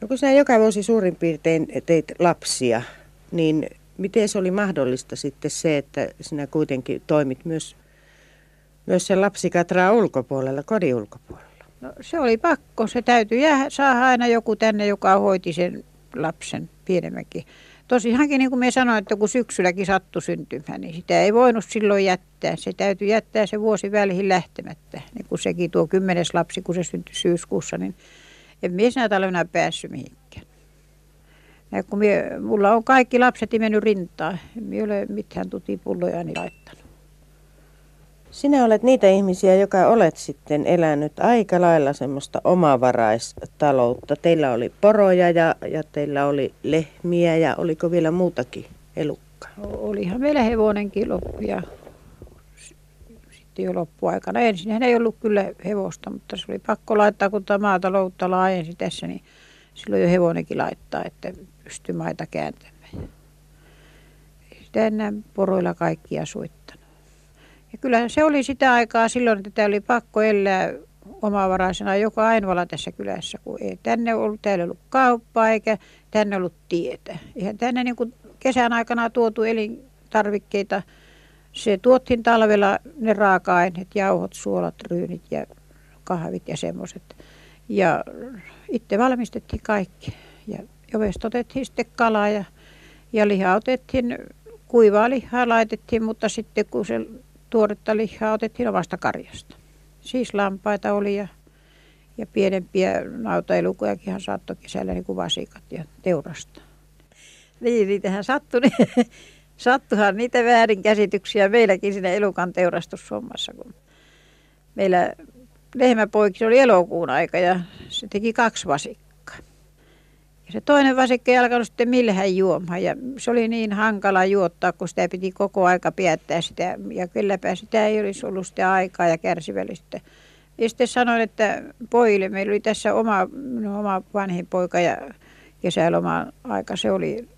No kun sinä joka vuosi suurin piirtein teit lapsia, niin miten se oli mahdollista sitten se, että sinä kuitenkin toimit myös, myös sen lapsikatraa ulkopuolella, kodin ulkopuolella? No, se oli pakko. Se täytyy jää, saada aina joku tänne, joka hoiti sen lapsen pienemmänkin. Tosiaankin niin kuin me sanoin, että kun syksylläkin sattui syntymään, niin sitä ei voinut silloin jättää. Se täytyy jättää se vuosi väliin lähtemättä. Niin kuin sekin tuo kymmenes lapsi, kun se syntyi syyskuussa, niin en minä sinä talvena päässyt mihinkään. Ja kun mie, mulla on kaikki lapset mennyt rintaan. En minä ole mitään tutipulloja niin laittanut. Sinä olet niitä ihmisiä, joka olet sitten elänyt aika lailla semmoista omavaraistaloutta. Teillä oli poroja ja, ja teillä oli lehmiä ja oliko vielä muutakin elukkaa? Olihan meillä hevonenkin loppu ja sitten jo loppuaikana. Ensin ei ollut kyllä hevosta, mutta se oli pakko laittaa, kun tämä maataloutta laajensi tässä, niin silloin jo hevonenkin laittaa, että pystyy maita kääntämään. Ei sitä enää poroilla kaikkia suittanut. Ja kyllä se oli sitä aikaa silloin, että tämä oli pakko elää omavaraisena joka ainoalla tässä kylässä, kun ei tänne ollut, täällä ollut kauppaa eikä tänne ollut tietä. Ihan tänne niin kuin kesän aikana tuotu elintarvikkeita, se tuottiin talvella ne raaka-aineet, jauhot, suolat, ryynit ja kahvit ja semmoiset. Ja itse valmistettiin kaikki. Ja jovesta otettiin sitten kalaa ja, ja lihaa otettiin, kuivaa lihaa laitettiin, mutta sitten kun se tuoretta lihaa otettiin omasta karjasta. Siis lampaita oli ja, ja pienempiä nautaelukojakin saattoi kesällä niin kuin vasikat ja teurasta. Niin, niitähän sattui. Niin sattuhan niitä väärinkäsityksiä meilläkin siinä elukan teurastushommassa, kun meillä lehmäpoikki oli elokuun aika ja se teki kaksi vasikkaa. Ja se toinen vasikka ei alkanut sitten millään juomaan ja se oli niin hankala juottaa, kun sitä piti koko aika piettää sitä ja kylläpä sitä ei olisi ollut sitä aikaa ja kärsivällistä. Ja sitten sanoin, että pojille, meillä oli tässä oma, no, oma vanhin poika ja kesäloma aika, se oli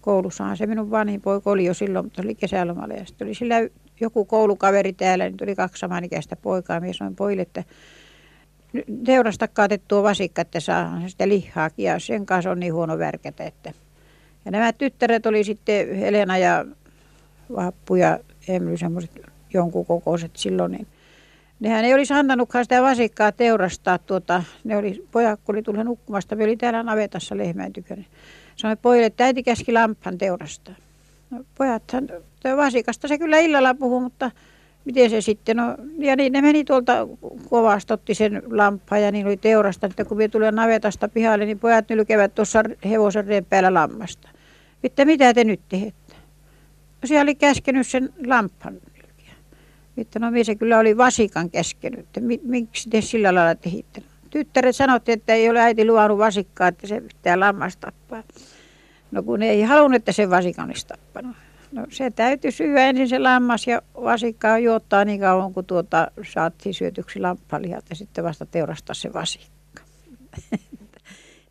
koulussahan se minun vanhin poika oli jo silloin, mutta oli kesälomalla ja sitten oli sillä joku koulukaveri täällä, niin tuli kaksi samanikäistä poikaa. Minä sanoin pojille, että teurasta kaatettua vasikka, että saa sitä lihaakin ja sen kanssa on niin huono värkätä. Että. Ja nämä tyttäret oli sitten Helena ja Vappu ja Emily semmoiset jonkun kokoiset silloin, niin nehän ei olisi antanutkaan sitä vasikkaa teurastaa. Tuota, ne oli, pojat kun oli tullut nukkumasta, me oli täällä navetassa lehmän tykönä. Sanoin pojille, että äiti käski lampaan teurastaa. No, pojathan, vasikasta se kyllä illalla puhuu, mutta miten se sitten, no, ja niin ne meni tuolta kovasta, otti sen lamppaan ja niin oli teurasta, että kun me tulee navetasta pihalle, niin pojat nylkevät tuossa hevosen reen päällä lammasta. Että mitä te nyt teette? No, siellä oli käskenyt sen lamppan nylkeä. Että no se kyllä oli vasikan käskenyt, että miksi te sillä lailla tehitte? Tyttäret sanottiin, että ei ole äiti luvannut vasikkaa, että se pitää lammasta tappaa. No kun ei halunnut, että se vasikan olisi tappanut. No se täytyy syödä ensin se lammas ja vasikkaa juottaa niin kauan, kun tuota saatiin syötyksi lamppalihat ja sitten vasta teurastaa se vasikka.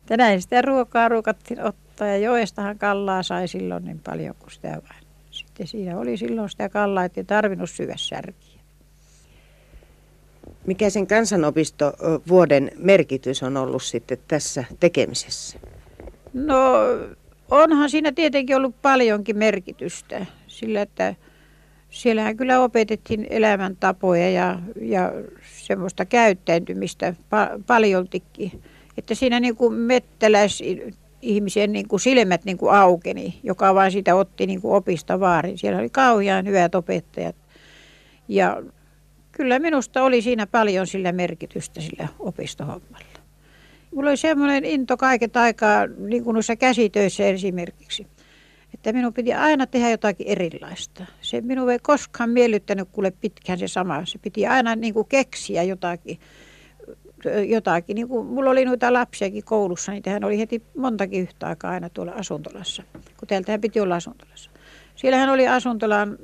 Tänään sitä ruokaa ruukattiin ottaa ja joestahan kallaa sai silloin niin paljon kuin sitä vain. Sitten siinä oli silloin sitä kallaa, että ei tarvinnut syödä särkiä. Mikä sen kansanopisto vuoden merkitys on ollut sitten tässä tekemisessä? No onhan siinä tietenkin ollut paljonkin merkitystä, sillä että siellähän kyllä opetettiin elämäntapoja ja, ja semmoista käyttäytymistä pa- paljoltikin. Että siinä niin kuin mettäläis ihmisen niin kuin silmät niin kuin aukeni, joka vain sitä otti niin kuin opista vaarin. Siellä oli kauhean hyvät opettajat. Ja kyllä minusta oli siinä paljon sillä merkitystä sillä opistohommalla. Mulla oli semmoinen into kaiket aikaa, niin kuin noissa käsitöissä esimerkiksi, että minun piti aina tehdä jotakin erilaista. Se minun ei koskaan miellyttänyt kuule pitkään se sama. Se piti aina niin kuin keksiä jotakin. jotakin. Niin kuin, mulla oli noita lapsiakin koulussa, niin tähän oli heti montakin yhtä aikaa aina tuolla asuntolassa, kun täältähän piti olla asuntolassa. Siellähän oli asuntolan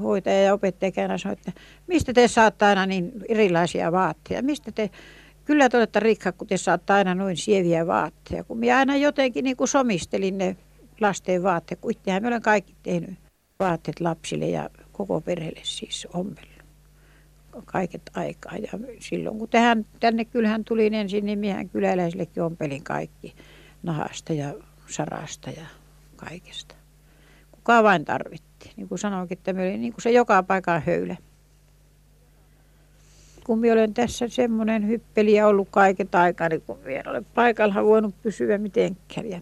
hoitaja ja opettaja käänä sanoi, että mistä te saatte aina niin erilaisia vaatteita, mistä te Kyllä te olette rikka, kun te saatte aina noin sieviä vaatteita. Kun minä aina jotenkin niin kuin somistelin ne lasten vaatteet, kun itsehän me olen kaikki tehnyt vaatteet lapsille ja koko perheelle siis ompellut. kaiket aikaa. Ja silloin kun tähän, tänne kylhän tulin ensin, niin miehän kyläläisillekin ompelin kaikki nahasta ja sarasta ja kaikesta. Kuka vain tarvitti. Niin kuin sanoinkin, että oli niin kuin se joka paikan höylä. Kun minä olen tässä semmoinen hyppeliä ollut kaiket aikaa, niin kun minä olen paikalla voinut pysyä mitenkään. Ja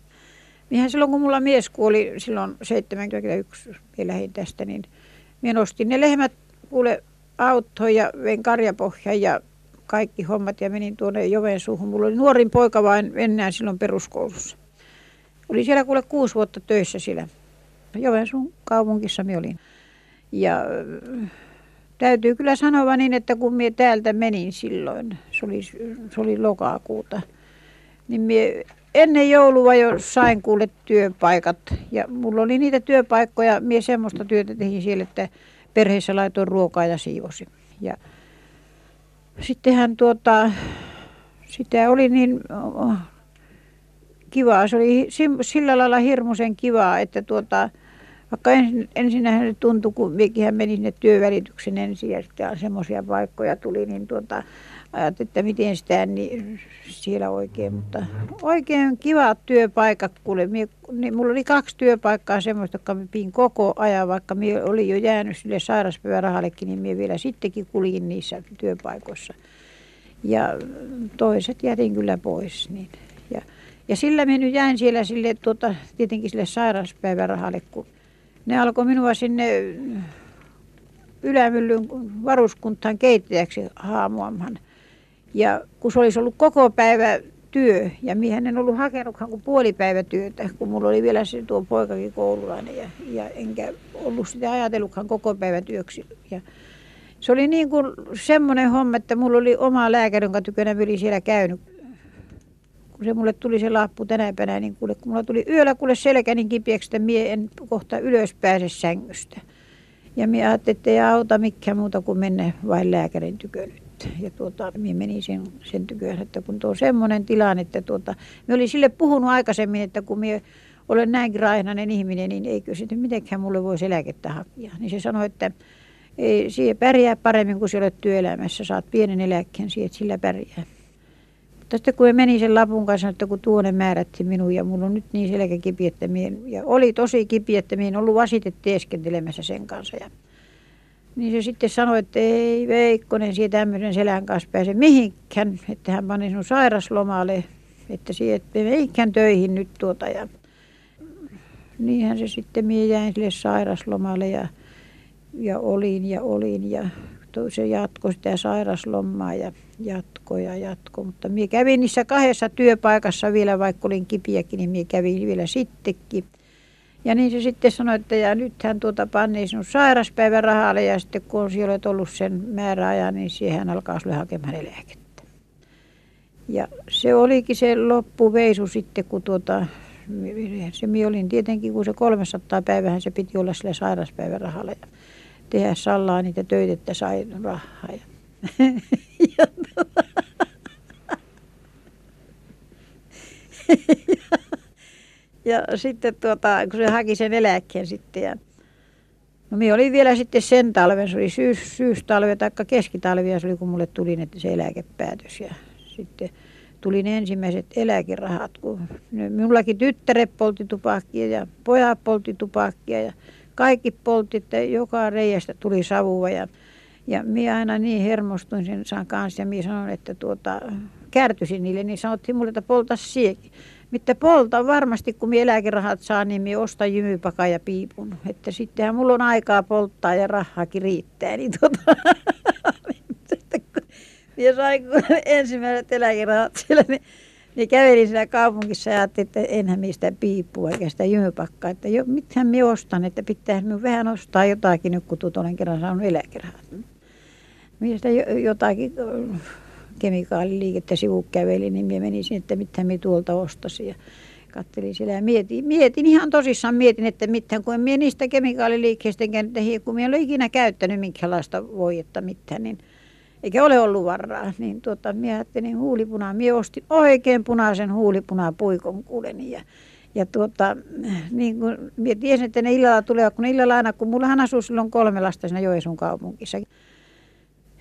Miehän silloin, kun mulla mies kuoli silloin 71, minä lähdin tästä, niin minä nostin ne lehmät kuule autoon ja vein karjapohjan ja kaikki hommat ja menin tuonne suuhun. Mulla oli nuorin poika vain enää silloin peruskoulussa. Oli siellä kuule kuusi vuotta töissä siellä. Joensuun kaupungissa minä olin. Ja täytyy kyllä sanoa niin, että kun minä täältä menin silloin, se oli, se oli lokakuuta, niin minä ennen joulua jo sain kuule työpaikat. Ja mulla oli niitä työpaikkoja, minä semmoista työtä tein siellä, että perheessä laitoin ruokaa ja siivosi. Ja sittenhän tuota, sitä oli niin kivaa. Se oli sillä lailla hirmuisen kivaa, että tuota, vaikka ensin, ensinnähän se tuntui, kun minäkin menin sinne työvälityksen ensin ja sitten semmoisia paikkoja tuli, niin tuota, ajattelin, että miten sitä niin siellä oikein, mutta oikein kivat työpaikat, kuule. Mie, niin mulla oli kaksi työpaikkaa semmoista, jotka mä pidin koko ajan, vaikka minä olin jo jäänyt sille sairauspäivärahallekin, niin minä vielä sittenkin kuljin niissä työpaikoissa. Ja toiset jätin kyllä pois. Niin. Ja, ja sillä minä nyt jäin siellä sille, tuota, tietenkin sille sairauspäivärahalle, kun ne alkoi minua sinne Ylämyllyn varuskuntaan keittäjäksi haamuamaan. Ja kun se olisi ollut koko päivä työ, ja mihän en ollut hakenutkaan kuin puolipäivätyötä, kun mulla oli vielä se tuo poikakin koululainen, ja, ja enkä ollut sitä ajatellutkaan koko päivätyöksi. Ja se oli niin kuin semmoinen homma, että mulla oli oma lääkäri, jonka tykönä siellä käynyt. Se mulle tuli se lappu tänä päivänä, niin kuule, kun mulla tuli yöllä kuule selkä niin kipiäksi, että mie en kohta ylös pääse sängystä. Ja minä ajattelin, että ei auta mikään muuta kuin mennä vain lääkärin tykö nyt. Ja tuota, minä menin sen, sen tyköön, että kun tuo semmoinen tilanne, että tuota, minä olin sille puhunut aikaisemmin, että kun minä olen näinkin raihnainen ihminen, niin eikö sitten mitenkään mulle voisi eläkettä hakea. Niin se sanoi, että ei, siihen pärjää paremmin kuin olet työelämässä, saat pienen eläkkeen, siihen, sillä pärjää. Sitten kun meni sen lapun kanssa, että kun tuonne määrätti minun ja mulla on nyt niin selkä kipi, että minä, ja oli tosi kipi, että minä en ollut vasite teeskentelemässä sen kanssa. Ja niin se sitten sanoi, että ei Veikkonen, siitä tämmöisen selän kanssa pääse mihinkään, että hän pani sinun sairaslomalle, että siitä mihinkään töihin nyt tuota. Ja niinhän se sitten minä jäin sille sairaslomalle ja, ja olin ja olin ja se jatkoi sitä sairaslomaa ja jatkoi ja jatkoi. Mutta minä kävin niissä kahdessa työpaikassa vielä, vaikka olin kipiäkin, niin minä kävin vielä sittenkin. Ja niin se sitten sanoi, että ja nythän tuota panni sinun sairaspäivärahalle ja sitten kun sinä olet ollut sen määräajan, niin siihen alkaa sinulle hakemaan eläkettä. Ja se olikin se loppuveisu sitten, kun tuota, se minä olin tietenkin, kun se 300 päivähän se piti olla sille sairaspäivärahalla tehdä sallaa niitä töitä, että sai rahaa. Ja, ja ja sitten tuota, kun se haki sen eläkkeen sitten ja No minä olin vielä sitten sen talven, se oli syys, syystalve tai keskitalvi ja se oli kun mulle tuli ne, se eläkepäätös ja sitten tuli ne ensimmäiset eläkerahat, kun minullakin tyttäret poltti tupakkia ja pojat poltti tupakkia ja kaikki poltti, että joka reiästä tuli savua ja, ja minä aina niin hermostuin sen kanssa ja minä sanoin, että tuota, kärtyisin niille, niin sanottiin mulle, että polta siekin. Mitä polta varmasti, kun minä eläkerahat saan, niin minä ostan jymypaka ja piipun. Että sittenhän mulla on aikaa polttaa ja rahaakin riittää. Niin tuota, minä sain ensimmäiset eläkerahat siellä, niin, niin kävelin siinä kaupungissa ja ajattelin, että enhän mistä piipua eikä sitä jymypakkaa. Että jo, mitään minä ostan, että pitää minun vähän ostaa jotakin nyt, kun olen kerran saanut eläkerahat. Minä sitä jotakin kemikaaliliikettä sivukävelin, niin minä menin sinne, että mitä minä tuolta ostasin. Ja kattelin siellä ja mietin, mietin ihan tosissaan mietin, että mitään, kun en minä niistä kemikaaliliikkeistä, kun minä olen ikinä käyttänyt minkälaista voidetta mitään, niin eikä ole ollut varaa, niin tuota, minä ajattelin huulipunaa. Minä ostin oikein punaisen huulipunaa puikon kuuleni ja ja tuota, niin kun, minä tiesin, että ne illalla tulevat, kun ne illalla aina, kun mullahan asuu silloin kolme lasta siinä Joesun kaupungissa.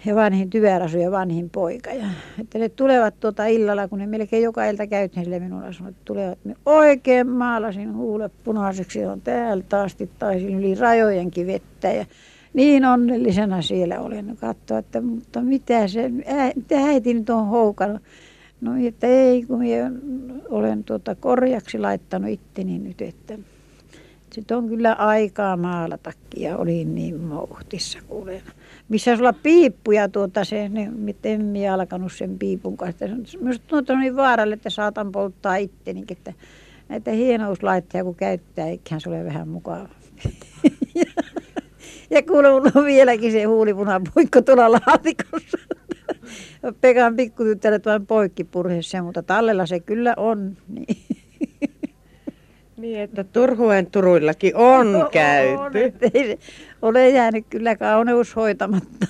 ja vanhin tyvärasu ja vanhin poika. Ja, että ne tulevat tuota illalla, kun ne melkein joka ilta käytiin sille minulla että tulevat ne oikein maalasin huulet punaiseksi on täältä asti taisin yli rajojenkin vettä ja niin onnellisena siellä olen katsoa, että mutta mitä se, ää, mitä äiti nyt on houkannut. No että ei, kun minä olen tuota korjaksi laittanut itteni nyt, että sitten on kyllä aikaa maalatakin ja olin niin mouhtissa kuulen. Missä sulla piippuja tuota se, ne, miten minä alkanut sen piipun kanssa. Minusta tuntuu niin vaaralle, että saatan polttaa itteni, että näitä hienouslaitteja kun käyttää, eiköhän se ole vähän mukava. ja kuuluu on vieläkin se huulipunapuikko tuolla laatikossa. Pekan pikkutyttäret vain poikki purheessa, mutta tallella se kyllä on. Niin. Niin, että Turhuen turuillakin on no, käyty. On, ei se ole jäänyt kyllä kauneus hoitamatta.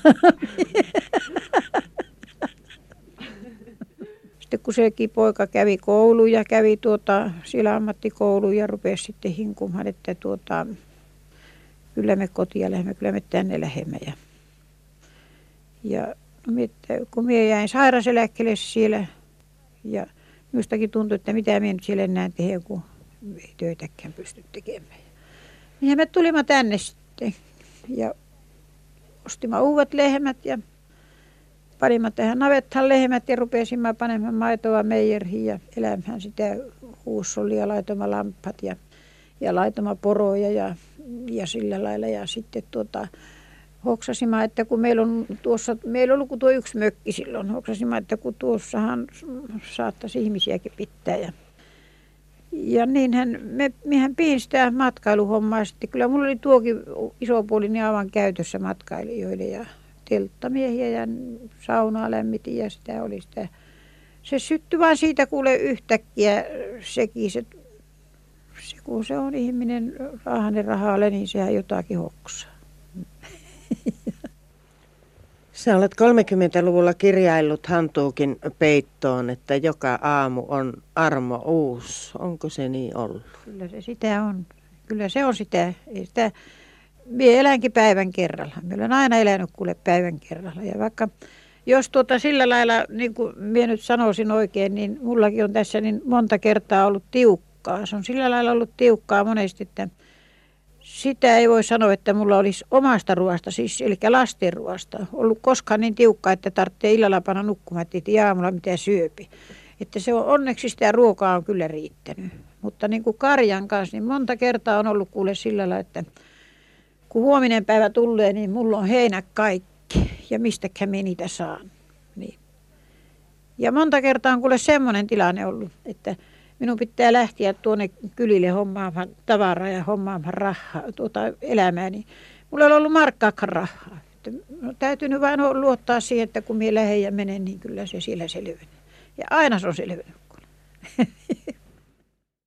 sitten kun sekin poika kävi koulu ja kävi tuota, siellä ammattikouluun ja rupesi sitten hinkumaan, että tuota, kyllä me kotia lähdemme, kyllä me tänne lähdemme. Ja, ja no, kun minä jäin sairaseläkkeelle siellä ja minustakin tuntui, että mitä minä nyt siellä enää tehdä, kun ei töitäkään pysty tekemään. Niin me tulimme tänne sitten ja ostimme uudet lehmät ja panimme tähän navettaan lehmät ja rupesimme panemaan maitoa meijeriin ja elämään sitä huussollia, laitomme lampat ja, ja laitomme poroja ja, ja sillä lailla. Ja sitten tuota, hoksasimme, että kun meillä on tuossa, meillä on ollut tuo yksi mökki silloin, hoksasimme, että kun tuossahan saattaisi ihmisiäkin pitää ja ja niinhän me, mehän pidin sitä matkailuhommaa sitten. Kyllä mulla oli tuokin iso puoli niin aivan käytössä matkailijoille ja telttamiehiä ja saunaa lämmitin ja sitä oli sitä. Se syttyi vaan siitä kuule yhtäkkiä sekin, se, se kun se on ihminen rahanen rahalle, niin sehän jotakin hoksaa. Sä olet 30-luvulla kirjaillut Hantuukin peittoon, että joka aamu on armo uus. Onko se niin ollut? Kyllä se sitä on. Kyllä se on sitä. Ei sitä Mie elänkin päivän kerralla. Minä olen aina elänyt kuule päivän kerralla. Ja vaikka jos tuota sillä lailla, niin kuin minä nyt sanoisin oikein, niin mullakin on tässä niin monta kertaa ollut tiukkaa. Se on sillä lailla ollut tiukkaa monesti, että sitä ei voi sanoa, että mulla olisi omasta ruoasta, siis eli lasten ruoasta, ollut koskaan niin tiukka, että tarvitsee illalla panna nukkumaan, että aamulla mitään syöpi. Että se on onneksi sitä ruokaa on kyllä riittänyt. Mutta niin kuin karjan kanssa, niin monta kertaa on ollut kuule sillä lailla, että kun huominen päivä tulee, niin mulla on heinä kaikki ja mistäkään minä niitä saan. Niin. Ja monta kertaa on kuule semmoinen tilanne ollut, että minun pitää lähteä tuonne kylille hommaamaan tavaraa ja hommaamaan rahaa, tuota elämää, niin mulla ei ollut markkaakaan rahaa. No, täytyy nyt vain luottaa siihen, että kun minä lähden ja menen, niin kyllä se siellä selviää. Ja aina se on selvinnyt.